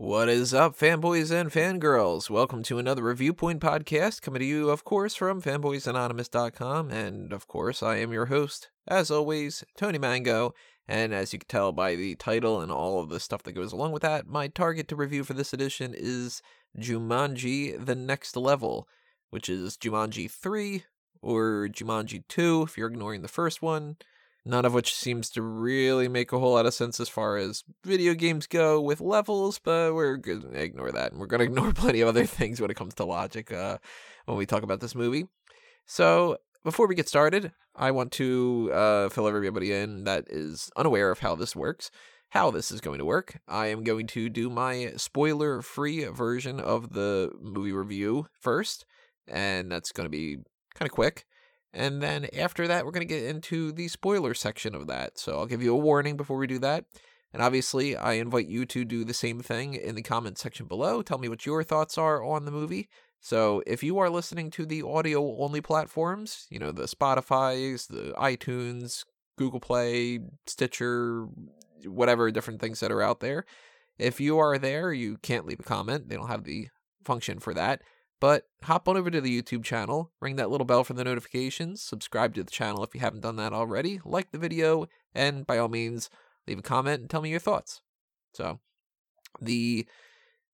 What is up, fanboys and fangirls? Welcome to another Review Point podcast coming to you, of course, from fanboysanonymous.com. And of course, I am your host, as always, Tony Mango. And as you can tell by the title and all of the stuff that goes along with that, my target to review for this edition is Jumanji The Next Level, which is Jumanji 3 or Jumanji 2 if you're ignoring the first one none of which seems to really make a whole lot of sense as far as video games go with levels, but we're going to ignore that. And we're going to ignore plenty of other things when it comes to logic uh, when we talk about this movie. So, before we get started, I want to uh, fill everybody in that is unaware of how this works, how this is going to work. I am going to do my spoiler free version of the movie review first, and that's going to be kind of quick. And then after that, we're going to get into the spoiler section of that. So I'll give you a warning before we do that. And obviously, I invite you to do the same thing in the comment section below. Tell me what your thoughts are on the movie. So if you are listening to the audio only platforms, you know, the Spotify's, the iTunes, Google Play, Stitcher, whatever different things that are out there, if you are there, you can't leave a comment. They don't have the function for that. But hop on over to the YouTube channel, ring that little bell for the notifications, subscribe to the channel if you haven't done that already, like the video, and by all means, leave a comment and tell me your thoughts. So, the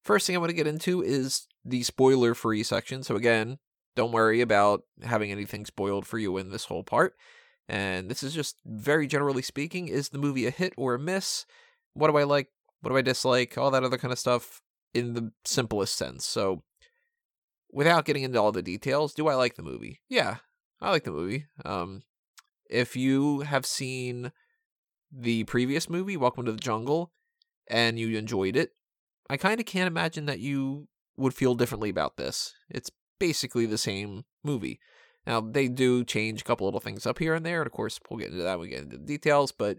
first thing I want to get into is the spoiler free section. So, again, don't worry about having anything spoiled for you in this whole part. And this is just very generally speaking is the movie a hit or a miss? What do I like? What do I dislike? All that other kind of stuff in the simplest sense. So, without getting into all the details, do I like the movie? Yeah, I like the movie. Um, if you have seen the previous movie, Welcome to the Jungle, and you enjoyed it, I kind of can't imagine that you would feel differently about this. It's basically the same movie. Now, they do change a couple little things up here and there, and of course, we'll get into that when we get into the details, but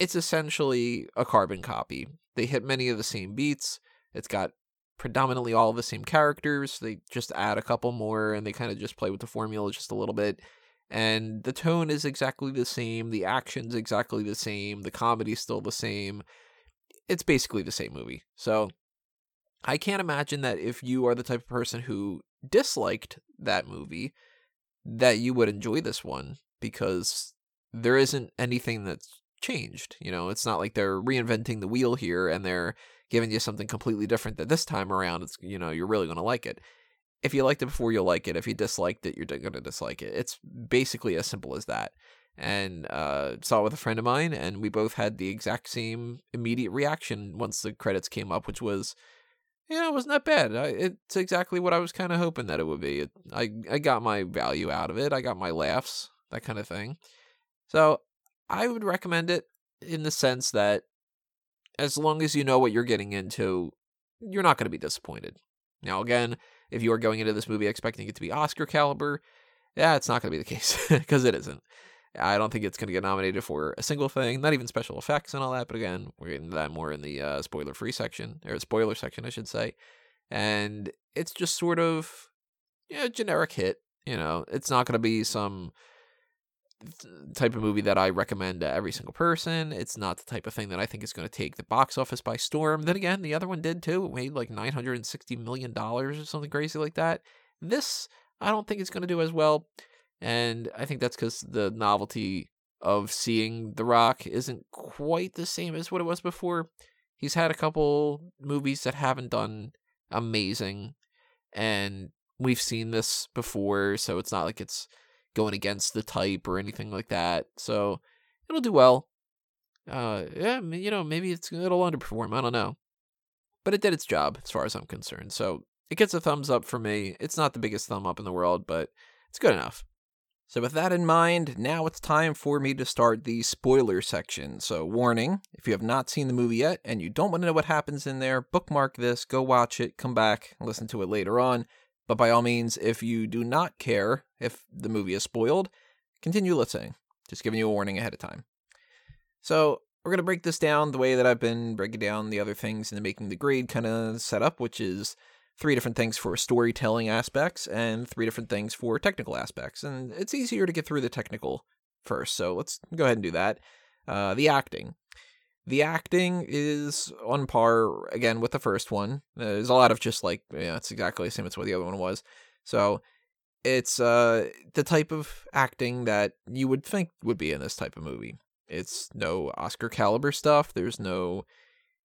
it's essentially a carbon copy. They hit many of the same beats. It's got predominantly all the same characters. They just add a couple more and they kind of just play with the formula just a little bit. And the tone is exactly the same, the action's exactly the same, the comedy's still the same. It's basically the same movie. So I can't imagine that if you are the type of person who disliked that movie, that you would enjoy this one because there isn't anything that's changed. You know, it's not like they're reinventing the wheel here and they're giving you something completely different that this time around it's you know you're really going to like it. If you liked it before you'll like it. If you disliked it you're going to dislike it. It's basically as simple as that. And uh, saw it with a friend of mine and we both had the exact same immediate reaction once the credits came up which was yeah it wasn't that bad. I, it's exactly what i was kind of hoping that it would be. It, I, I got my value out of it. I got my laughs that kind of thing. So i would recommend it in the sense that as long as you know what you're getting into, you're not going to be disappointed. Now, again, if you are going into this movie expecting it to be Oscar caliber, yeah, it's not going to be the case because it isn't. I don't think it's going to get nominated for a single thing, not even special effects and all that. But again, we're getting that more in the uh, spoiler free section, or spoiler section, I should say. And it's just sort of yeah, generic hit. You know, it's not going to be some type of movie that I recommend to every single person. It's not the type of thing that I think is going to take the box office by storm. Then again, the other one did too. It made like $960 million or something crazy like that. This, I don't think it's going to do as well. And I think that's because the novelty of seeing The Rock isn't quite the same as what it was before. He's had a couple movies that haven't done amazing. And we've seen this before, so it's not like it's going against the type or anything like that. So it'll do well. Uh, yeah, you know, maybe it's it'll underperform. I don't know, but it did its job as far as I'm concerned. So it gets a thumbs up for me. It's not the biggest thumb up in the world, but it's good enough. So, with that in mind, now it's time for me to start the spoiler section. So, warning if you have not seen the movie yet and you don't want to know what happens in there, bookmark this, go watch it, come back, listen to it later on. But by all means, if you do not care if the movie is spoiled, continue listening. Just giving you a warning ahead of time. So, we're going to break this down the way that I've been breaking down the other things in the making the grade kind of setup, which is three different things for storytelling aspects and three different things for technical aspects. And it's easier to get through the technical first. So, let's go ahead and do that. Uh, the acting. The acting is on par again with the first one. There's a lot of just like yeah, it's exactly the same as what the other one was. So it's uh the type of acting that you would think would be in this type of movie. It's no Oscar caliber stuff. There's no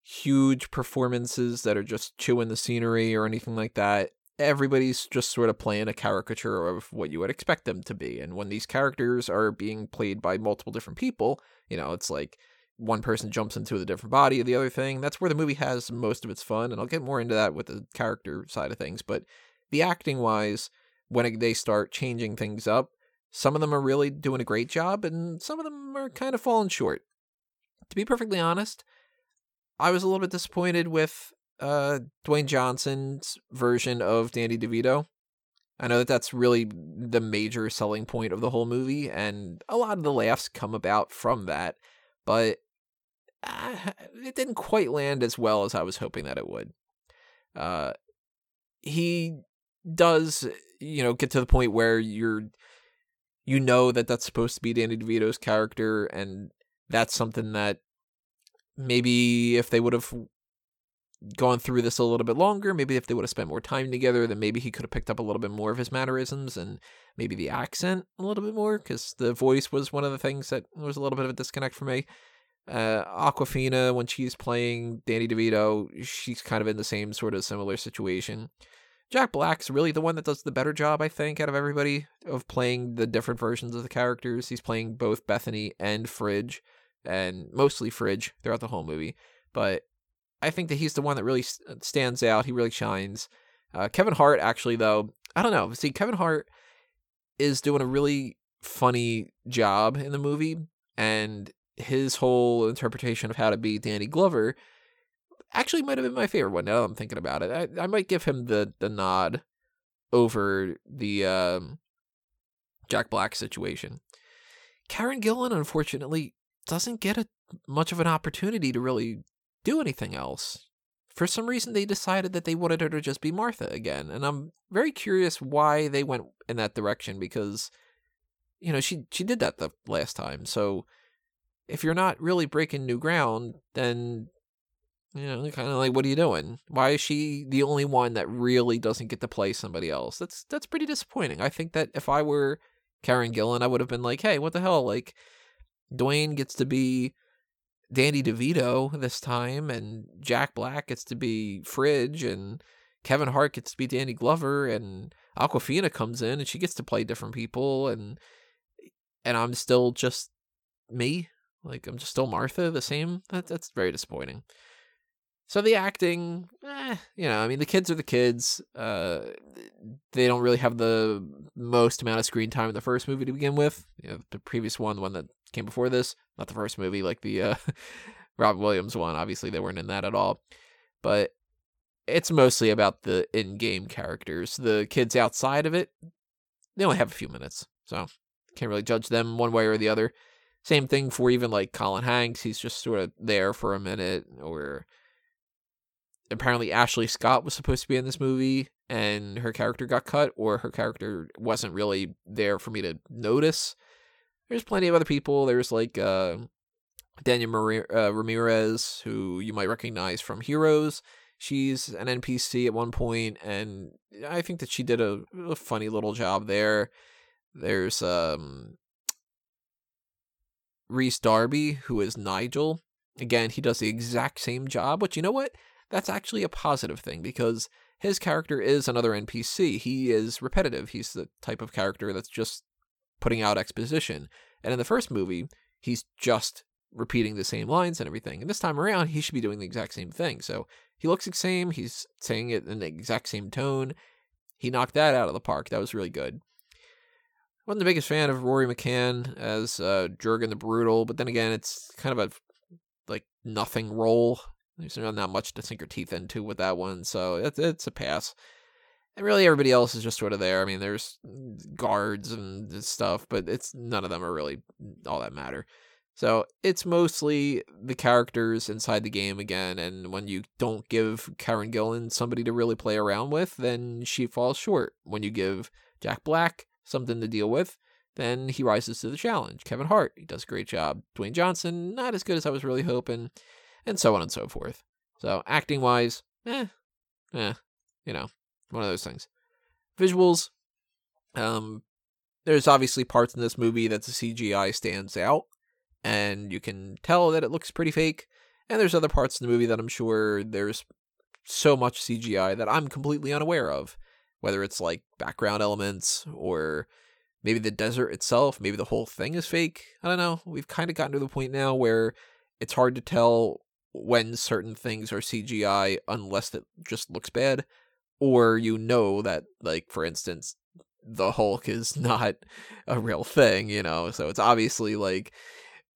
huge performances that are just chewing the scenery or anything like that. Everybody's just sort of playing a caricature of what you would expect them to be. And when these characters are being played by multiple different people, you know, it's like one person jumps into the different body of the other thing. That's where the movie has most of its fun, and I'll get more into that with the character side of things. But the acting wise, when they start changing things up, some of them are really doing a great job, and some of them are kind of falling short. To be perfectly honest, I was a little bit disappointed with uh, Dwayne Johnson's version of Danny DeVito. I know that that's really the major selling point of the whole movie, and a lot of the laughs come about from that, but uh, it didn't quite land as well as I was hoping that it would. Uh, he does, you know, get to the point where you're, you know, that that's supposed to be Danny DeVito's character, and that's something that maybe if they would have gone through this a little bit longer, maybe if they would have spent more time together, then maybe he could have picked up a little bit more of his mannerisms and maybe the accent a little bit more because the voice was one of the things that was a little bit of a disconnect for me. Uh, Awkwafina, when she's playing Danny DeVito, she's kind of in the same sort of similar situation. Jack Black's really the one that does the better job, I think, out of everybody of playing the different versions of the characters. He's playing both Bethany and Fridge, and mostly Fridge throughout the whole movie. But I think that he's the one that really stands out. He really shines. Uh, Kevin Hart, actually, though, I don't know. See, Kevin Hart is doing a really funny job in the movie, and his whole interpretation of how to be Danny Glover actually might have been my favorite one. Now I'm thinking about it, I, I might give him the the nod over the um, Jack Black situation. Karen Gillan, unfortunately, doesn't get a much of an opportunity to really do anything else. For some reason, they decided that they wanted her to just be Martha again, and I'm very curious why they went in that direction because, you know, she she did that the last time. So, if you're not really breaking new ground, then you know, kind of like, what are you doing? Why is she the only one that really doesn't get to play somebody else? That's that's pretty disappointing. I think that if I were Karen Gillan, I would have been like, hey, what the hell? Like, Dwayne gets to be Danny DeVito this time, and Jack Black gets to be Fridge, and Kevin Hart gets to be Danny Glover, and Awkwafina comes in and she gets to play different people, and and I'm still just me, like I'm just still Martha, the same. That that's very disappointing. So the acting, eh, you know, I mean, the kids are the kids. Uh, they don't really have the most amount of screen time in the first movie to begin with. You know, the previous one, the one that came before this, not the first movie, like the uh, Rob Williams one. Obviously, they weren't in that at all. But it's mostly about the in-game characters. The kids outside of it, they only have a few minutes, so can't really judge them one way or the other. Same thing for even like Colin Hanks. He's just sort of there for a minute, or apparently Ashley Scott was supposed to be in this movie and her character got cut or her character wasn't really there for me to notice. There's plenty of other people. There's like uh, Dania Mar- uh, Ramirez, who you might recognize from Heroes. She's an NPC at one point, and I think that she did a, a funny little job there. There's um, Rhys Darby, who is Nigel. Again, he does the exact same job, but you know what? that's actually a positive thing because his character is another NPC. He is repetitive. He's the type of character that's just putting out exposition. And in the first movie, he's just repeating the same lines and everything. And this time around, he should be doing the exact same thing. So he looks the same. He's saying it in the exact same tone. He knocked that out of the park. That was really good. Wasn't the biggest fan of Rory McCann as uh, Jurgen the Brutal, but then again, it's kind of a like nothing role. There's not much to sink your teeth into with that one, so it's it's a pass. And really, everybody else is just sort of there. I mean, there's guards and stuff, but it's none of them are really all that matter. So it's mostly the characters inside the game again, and when you don't give Karen Gillan somebody to really play around with, then she falls short. When you give Jack Black something to deal with, then he rises to the challenge. Kevin Hart, he does a great job. Dwayne Johnson, not as good as I was really hoping, and so on and so forth. So acting wise, eh, eh, you know, one of those things. Visuals, um, there's obviously parts in this movie that the CGI stands out, and you can tell that it looks pretty fake. And there's other parts in the movie that I'm sure there's so much CGI that I'm completely unaware of, whether it's like background elements or maybe the desert itself, maybe the whole thing is fake. I don't know. We've kind of gotten to the point now where it's hard to tell when certain things are CGI unless it just looks bad, or you know that, like, for instance, the Hulk is not a real thing, you know? So it's obviously like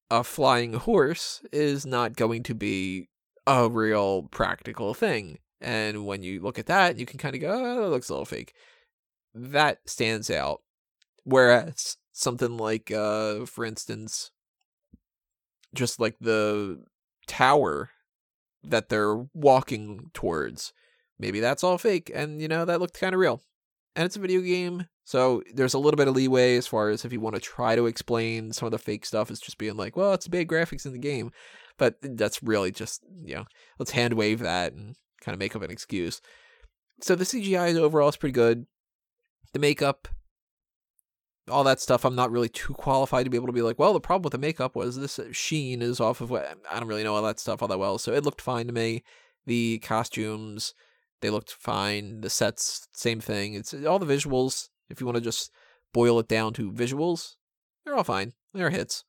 a flying horse is not going to be a real practical thing. And when you look at that, you can kind of go, oh, that looks a little fake. That stands out. Whereas something like, uh, for instance, just like the tower that they're walking towards, maybe that's all fake. And, you know, that looked kind of real. And it's a video game. So there's a little bit of leeway as far as if you want to try to explain some of the fake stuff, it's just being like, well, it's bad graphics in the game. But that's really just, you know, let's hand wave that and kind of make up an excuse. So the CGI is overall is pretty good. The makeup, all that stuff, I'm not really too qualified to be able to be like, well, the problem with the makeup was this sheen is off of what I don't really know all that stuff all that well. So it looked fine to me. The costumes, they looked fine. The sets, same thing. It's all the visuals. If you want to just boil it down to visuals, they're all fine. They're hits.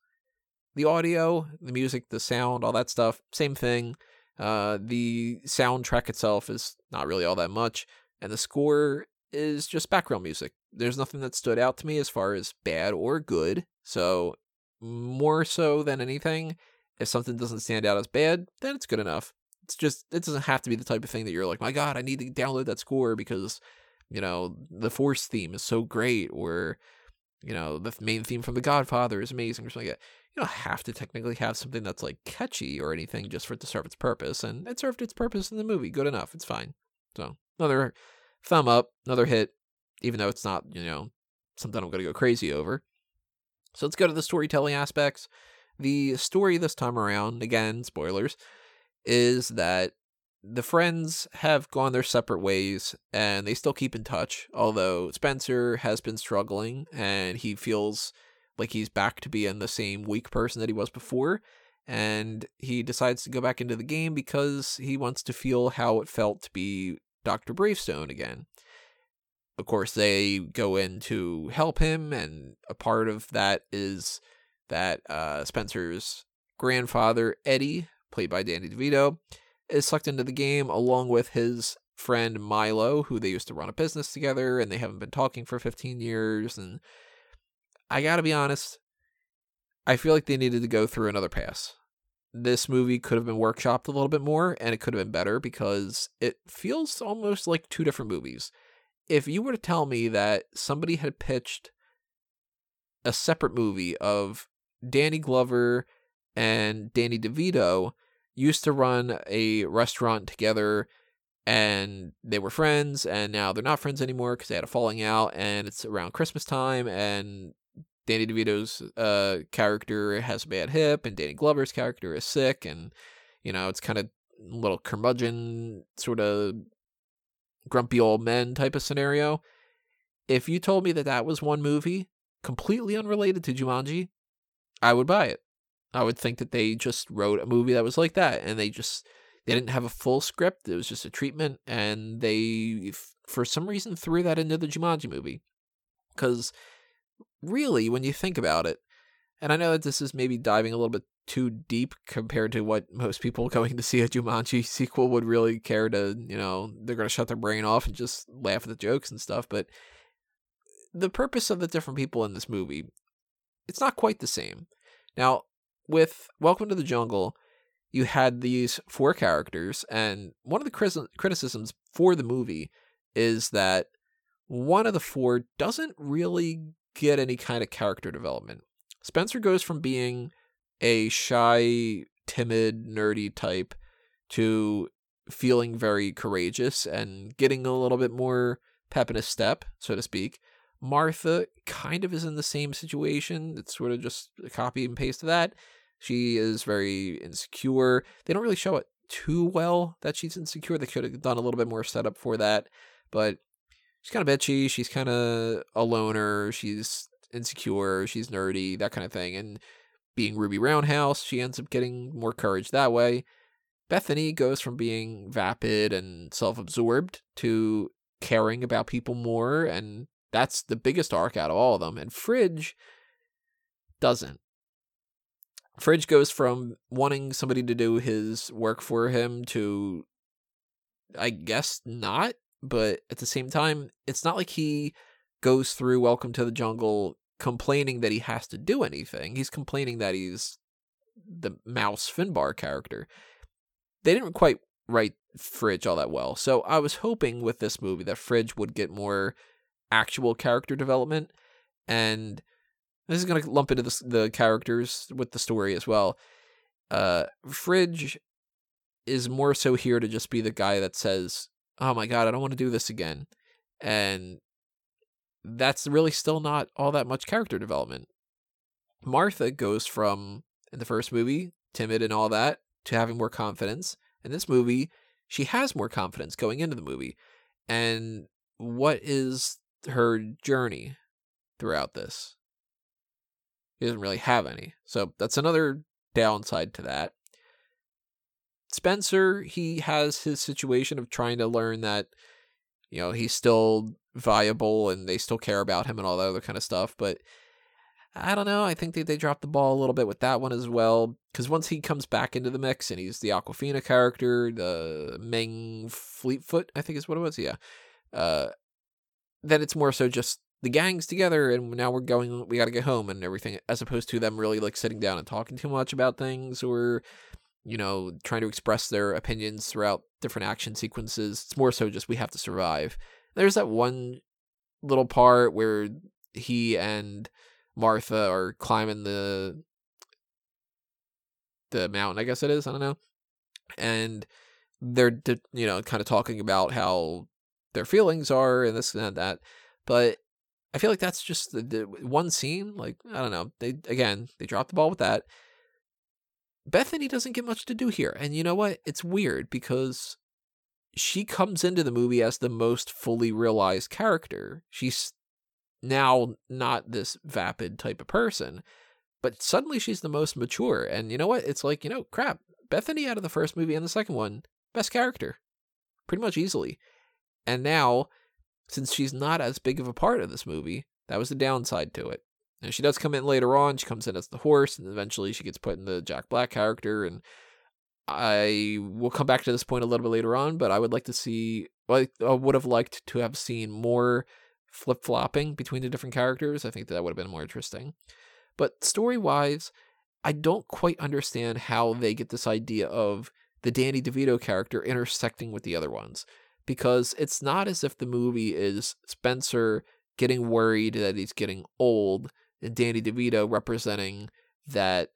The audio, the music, the sound, all that stuff, same thing. Uh, the soundtrack itself is not really all that much, and the score is just background music. There's nothing that stood out to me as far as bad or good. So, more so than anything, if something doesn't stand out as bad, then it's good enough. It's just, it doesn't have to be the type of thing that you're like, my God, I need to download that score because, you know, the Force theme is so great, or, you know, the main theme from The Godfather is amazing, or something like that you don't have to technically have something that's like catchy or anything just for it to serve its purpose. And it served its purpose in the movie. Good enough. It's fine. So another thumb up, another hit, even though it's not, you know, something I'm going to go crazy over. So let's go to the storytelling aspects. The story this time around, again, spoilers, is that the friends have gone their separate ways and they still keep in touch, although Spencer has been struggling and he feels like he's back to being the same weak person that he was before. And he decides to go back into the game because he wants to feel how it felt to be Dr. Bravestone again. Of course, they go in to help him, and a part of that is that uh, Spencer's grandfather, Eddie, played by Danny DeVito, is sucked into the game along with his friend Milo, who they used to run a business together, and they haven't been talking for 15 years, and I gotta be honest, I feel like they needed to go through another pass. This movie could have been workshopped a little bit more and it could have been better because it feels almost like two different movies. If you were to tell me that somebody had pitched a separate movie of Danny Glover and Danny DeVito used to run a restaurant together and they were friends and now they're not friends anymore because they had a falling out and it's around christmas time and Danny DeVito's uh, character has a bad hip, and Danny Glover's character is sick, and you know it's kind of little curmudgeon sort of grumpy old men type of scenario. If you told me that that was one movie completely unrelated to Jumanji, I would buy it. I would think that they just wrote a movie that was like that, and they just they didn't have a full script. It was just a treatment, and they for some reason threw that into the Jumanji movie because really, when you think about it, and I know that this is maybe diving a little bit too deep compared to what most people going to see a Jumanji sequel would really care to, you know, they're going to shut their brain off and just laugh at the jokes and stuff. But the purpose of the different people in this movie, it's not quite the same. Now, with Welcome to the Jungle, you had these four characters, and one of the criticisms for the movie is that one of the four doesn't really get any kind of character development. Spencer goes from being a shy, timid, nerdy type to feeling very courageous and getting a little bit more pep in his step, so to speak, Martha kind of is in the same situation. It's sort of just a copy and paste of that. She is very insecure. They don't really show it too well that she's insecure. They could have done a little bit more setup for that, but she's kind of bitchy. She's kind of a loner. She's insecure. She's nerdy, that kind of thing. And being Ruby Roundhouse, she ends up getting more courage that way. Bethany goes from being vapid and self absorbed to caring about people more, and that's the biggest arc out of all of them. And Fridge doesn't. Fridge goes from wanting somebody to do his work for him to, I guess, not. But at the same time, it's not like he goes through Welcome to the Jungle complaining that he has to do anything. He's complaining that he's the Mouse Finbar character. They didn't quite write Fridge all that well. So I was hoping with this movie that Fridge would get more actual character development. And this is going to lump into the, the characters with the story as well. Uh, Fridge is more so here to just be the guy that says, "Oh my god, I don't want to do this again," and that's really still not all that much character development. Martha goes from in the first movie timid and all that to having more confidence. In this movie, she has more confidence going into the movie. And what is her journey throughout this? He doesn't really have any. So that's another downside to that. Spencer, he has his situation of trying to learn that, you know, he's still viable and they still care about him and all that other kind of stuff. But I don't know. I think they, they dropped the ball a little bit with that one as well. Because once he comes back into the mix and he's the Awkwafina character, the Ming Fleetfoot, I think is what it was. Yeah. Uh, then it's more so just the gang's together and now we're going, we got to get home and everything, as opposed to them really like sitting down and talking too much about things or, you know, trying to express their opinions throughout different action sequences. It's more so just we have to survive. There's that one little part where he and Martha are climbing the the mountain, I guess it is. I don't know. And they're you know kind of talking about how their feelings are and this and that. But I feel like that's just the, the one scene. Like I don't know. They again they dropped the ball with that. Bethany doesn't get much to do here, and you know what? It's weird because she comes into the movie as the most fully realized character. She's now not this vapid type of person, but suddenly she's the most mature. And you know what? It's like, you know, crap. Bethany out of the first movie and the second one, best character. Pretty much easily. And now, since she's not as big of a part of this movie, that was the downside to it. And she does come in later on. She comes in as the horse, and eventually she gets put in the Jack Black character. And I will come back to this point a little bit later on, but I would like to see, I would have liked to have seen more flip flopping between the different characters. I think that would have been more interesting. But story wise, I don't quite understand how they get this idea of the Danny DeVito character intersecting with the other ones. Because it's not as if the movie is Spencer getting worried that he's getting old Danny DeVito representing that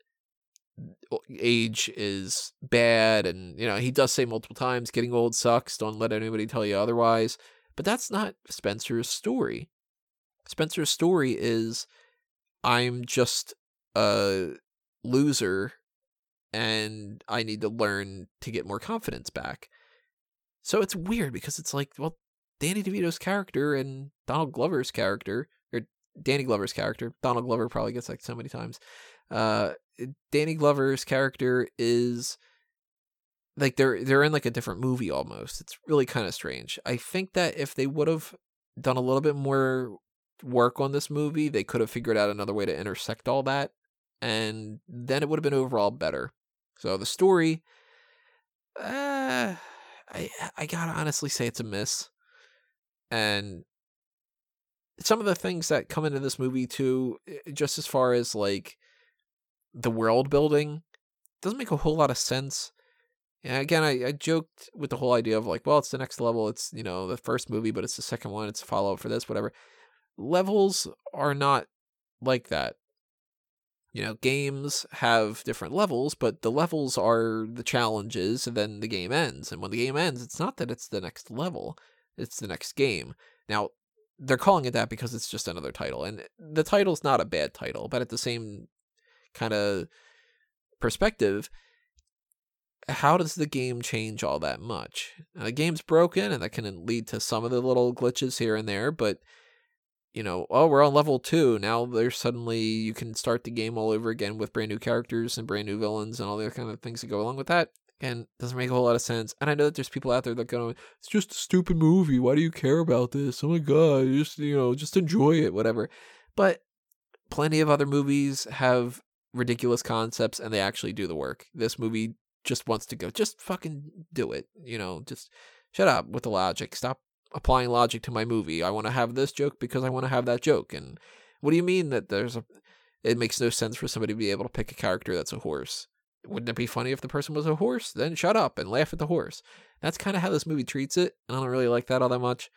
age is bad and you know he does say multiple times getting old sucks don't let anybody tell you otherwise but that's not Spencer's story. Spencer's story is I'm just a loser and I need to learn to get more confidence back. So it's weird because it's like, well, Danny DeVito's character and Donald Glover's character, Danny Glover's character, Donald Glover probably gets like so many times. Uh, Danny Glover's character is like they're they're in like a different movie almost. It's really kind of strange. I think that if they would have done a little bit more work on this movie, they could have figured out another way to intersect all that and then it would have been overall better. So the story uh I I got to honestly say it's a miss. And some of the things that come into this movie too eh, just as far as like the world building doesn't make a whole lot of sense yeah, again, I, I joked with the whole idea of like, well, it's the next level. It's, you know, the first movie, but it's the second one. It's a follow up for this, whatever. Levels are not like that. You know, games have different levels, but the levels are the challenges, and then the game ends. And when the game ends, it's not that it's the next level, it's the next game. Now, they're calling it that because it's just another title. And eh, the title's not a bad title, but at the same kind of perspective, how does the game change all that much? Now, the game's broken and that can lead to some of the little glitches here and there, but you know, oh, we're on level two. Now there's suddenly you can start the game all over again with brand new characters and brand new villains and all the other kind of things that go along with that. Again, doesn't make a whole lot of sense. And I know that there's people out there that go, it's just a stupid movie. Why do you care about this? Oh my god, just you know, just enjoy it, whatever. But plenty of other movies have ridiculous concepts and they actually do the work. This movie just wants to go, just fucking do it. You know, just shut up with the logic. Stop applying logic to my movie. I want to have this joke because I want to have that joke. And what do you mean that there's a it makes no sense for somebody to be able to pick a character that's a horse? Wouldn't it be funny if the person was a horse? Then shut up and laugh at the horse. That's kind of how this movie treats it, and I don't really like that all that much.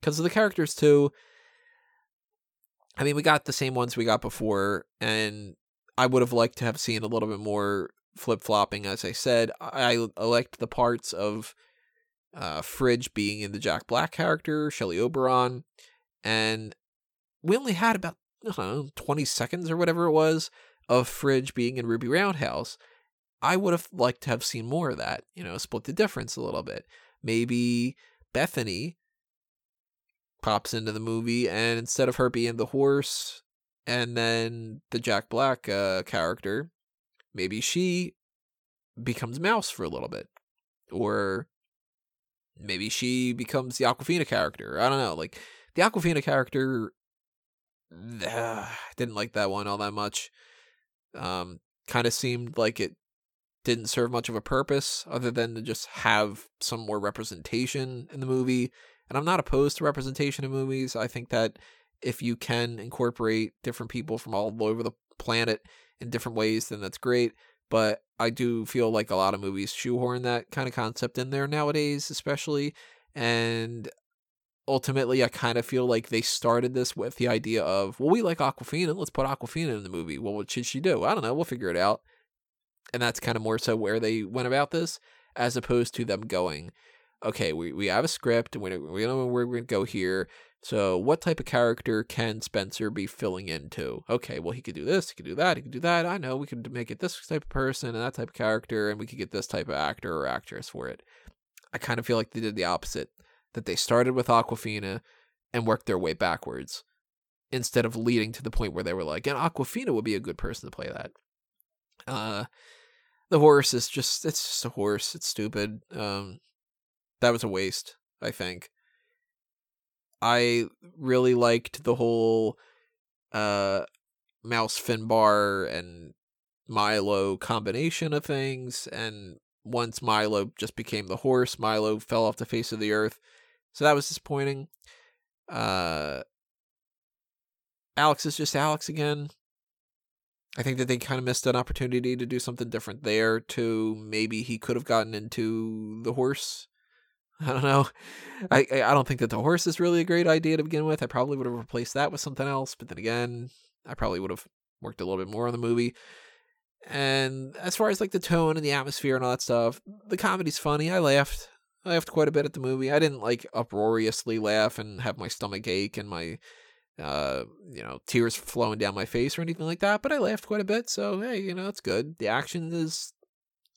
Because of the characters, too. I mean, we got the same ones we got before, and I would have liked to have seen a little bit more flip flopping, as I said. I, liked the parts of uh, Fridge being in the Jack Black character, Shelly Oberon, and we only had about, know, 20 seconds or whatever it was of Fridge being in Ruby Roundhouse. I would have liked to have seen more of that, you know, split the difference a little bit. Maybe Bethany pops into the movie, and instead of her being the horse and then the Jack Black uh, character, maybe she becomes Mouse for a little bit. Or maybe she becomes the Awkwafina character. I don't know. Like, the Awkwafina character, uh, didn't like that one all that much. Um, kind of seemed like it didn't serve much of a purpose other than to just have some more representation in the movie. And I'm not opposed to representation in movies. I think that if you can incorporate different people from all over the planet in different ways, then that's great. But I do feel like a lot of movies shoehorn that kind of concept in there nowadays, especially. And ultimately, I kind of feel like they started this with the idea of, well, we like Awkwafina. let's put Awkwafina in the movie. Well, what should she do? I don't know. We'll figure it out. And that's kind of more so where they went about this, as opposed to them going, okay, we, we have a script and we, we know where we're going to go here. So, what type of character can Spencer be filling into? Okay, well, he could do this, he could do that, he could do that. I know we could make it this type of person and that type of character, and we could get this type of actor or actress for it. I kind of feel like they did the opposite that they started with Awkwafina and worked their way backwards instead of leading to the point where they were like, and Awkwafina would be a good person to play that. Uh, the horse is just, it's just a horse. It's stupid. Um, that was a waste, I think. I really liked the whole uh, Mouse Finbar and Milo combination of things, and once Milo just became the horse, Milo fell off the face of the earth. So that was disappointing. Uh, Alex is just Alex again. I think that they kind of missed an opportunity to do something different there. To maybe he could have gotten into the horse. I don't know. I I don't think that the horse is really a great idea to begin with. I probably would have replaced that with something else. But then again, I probably would have worked a little bit more on the movie. And as far as like the tone and the atmosphere and all that stuff, the comedy's funny. I laughed. I laughed quite a bit at the movie. I didn't like uproariously laugh and have my stomach ache and my uh you know tears flowing down my face or anything like that, but I laughed quite a bit. So hey, you know it's good. The action is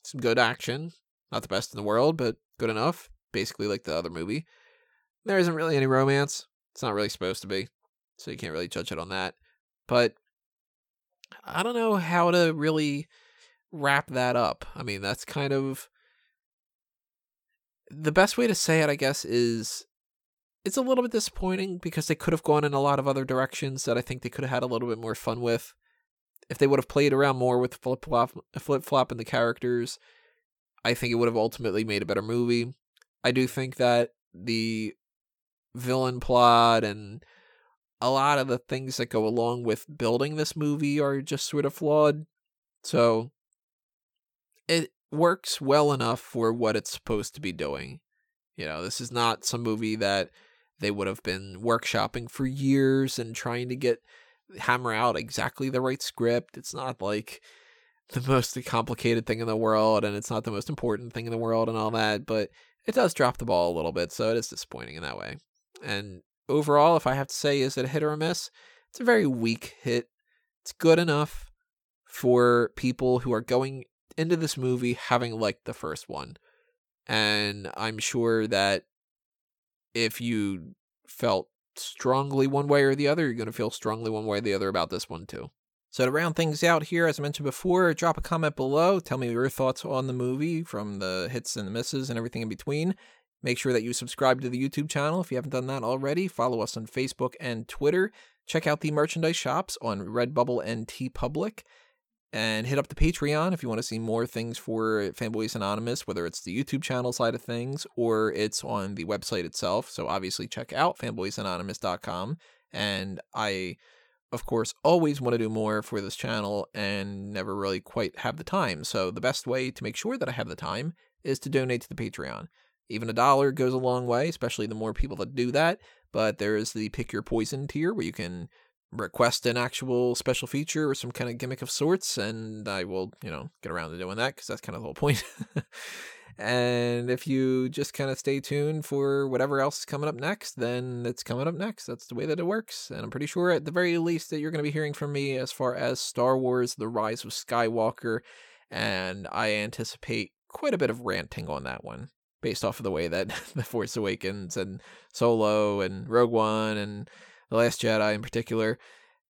some good action. Not the best in the world, but good enough. Basically like the other movie. There isn't really any romance. It's not really supposed to be. So you can't really judge it on that. But I don't know how to really wrap that up. I mean, that's kind of the best way to say it, I guess, is it's a little bit disappointing because they could have gone in a lot of other directions that I think they could have had a little bit more fun with. If they would have played around more with flip flop, flip flop and the characters, I think it would have ultimately made a better movie. I do think that the villain plot and a lot of the things that go along with building this movie are just sort of flawed. So it works well enough for what it's supposed to be doing. You know, this is not some movie that they would have been workshopping for years and trying to get hammer out exactly the right script. It's not like the most complicated thing in the world and it's not the most important thing in the world and all that, but it does drop the ball a little bit, so it is disappointing in that way. And overall, if I have to say, is it a hit or a miss? It's a very weak hit. It's good enough for people who are going into this movie having liked the first one. And I'm sure that if you felt strongly one way or the other, you're going to feel strongly one way or the other about this one too. So to round things out here, as I mentioned before, drop a comment below. Tell me your thoughts on the movie, from the hits and the misses and everything in between. Make sure that you subscribe to the YouTube channel if you haven't done that already. Follow us on Facebook and Twitter. Check out the merchandise shops on Redbubble and TeePublic and hit up the Patreon if you want to see more things for Fanboys Anonymous, whether it's the YouTube channel side of things or it's on the website itself. So obviously check out fanboysanonymous.com. And I, of course, always want to do more for this channel and never really quite have the time. So the best way to make sure that I have the time is to donate to the Patreon. Even a dollar goes a long way, especially the more people that do that. But there is the pick your poison tier where you can request an actual special feature or some kind of gimmick of sorts, and I will, you know, get around to doing that because that's kind of the whole point. and if you just kind of stay tuned for whatever else is coming up next, then it's coming up next. That's the way that it works. And I'm pretty sure at the very least that you're going to be hearing from me as far as Star Wars The Rise of Skywalker. And I anticipate quite a bit of ranting on that one based off of the way that The Force Awakens and Solo and Rogue One and the Last Jedi in particular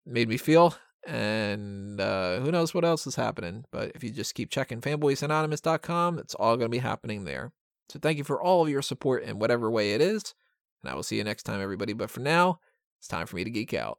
made me feel. And uh, who knows what else is happening. But if you just keep checking fanboysanonymous.com, it's all going to be happening there. So thank you for all of your support in whatever way it is. And I will see you next time, everybody. But for now, it's time for me to geek out.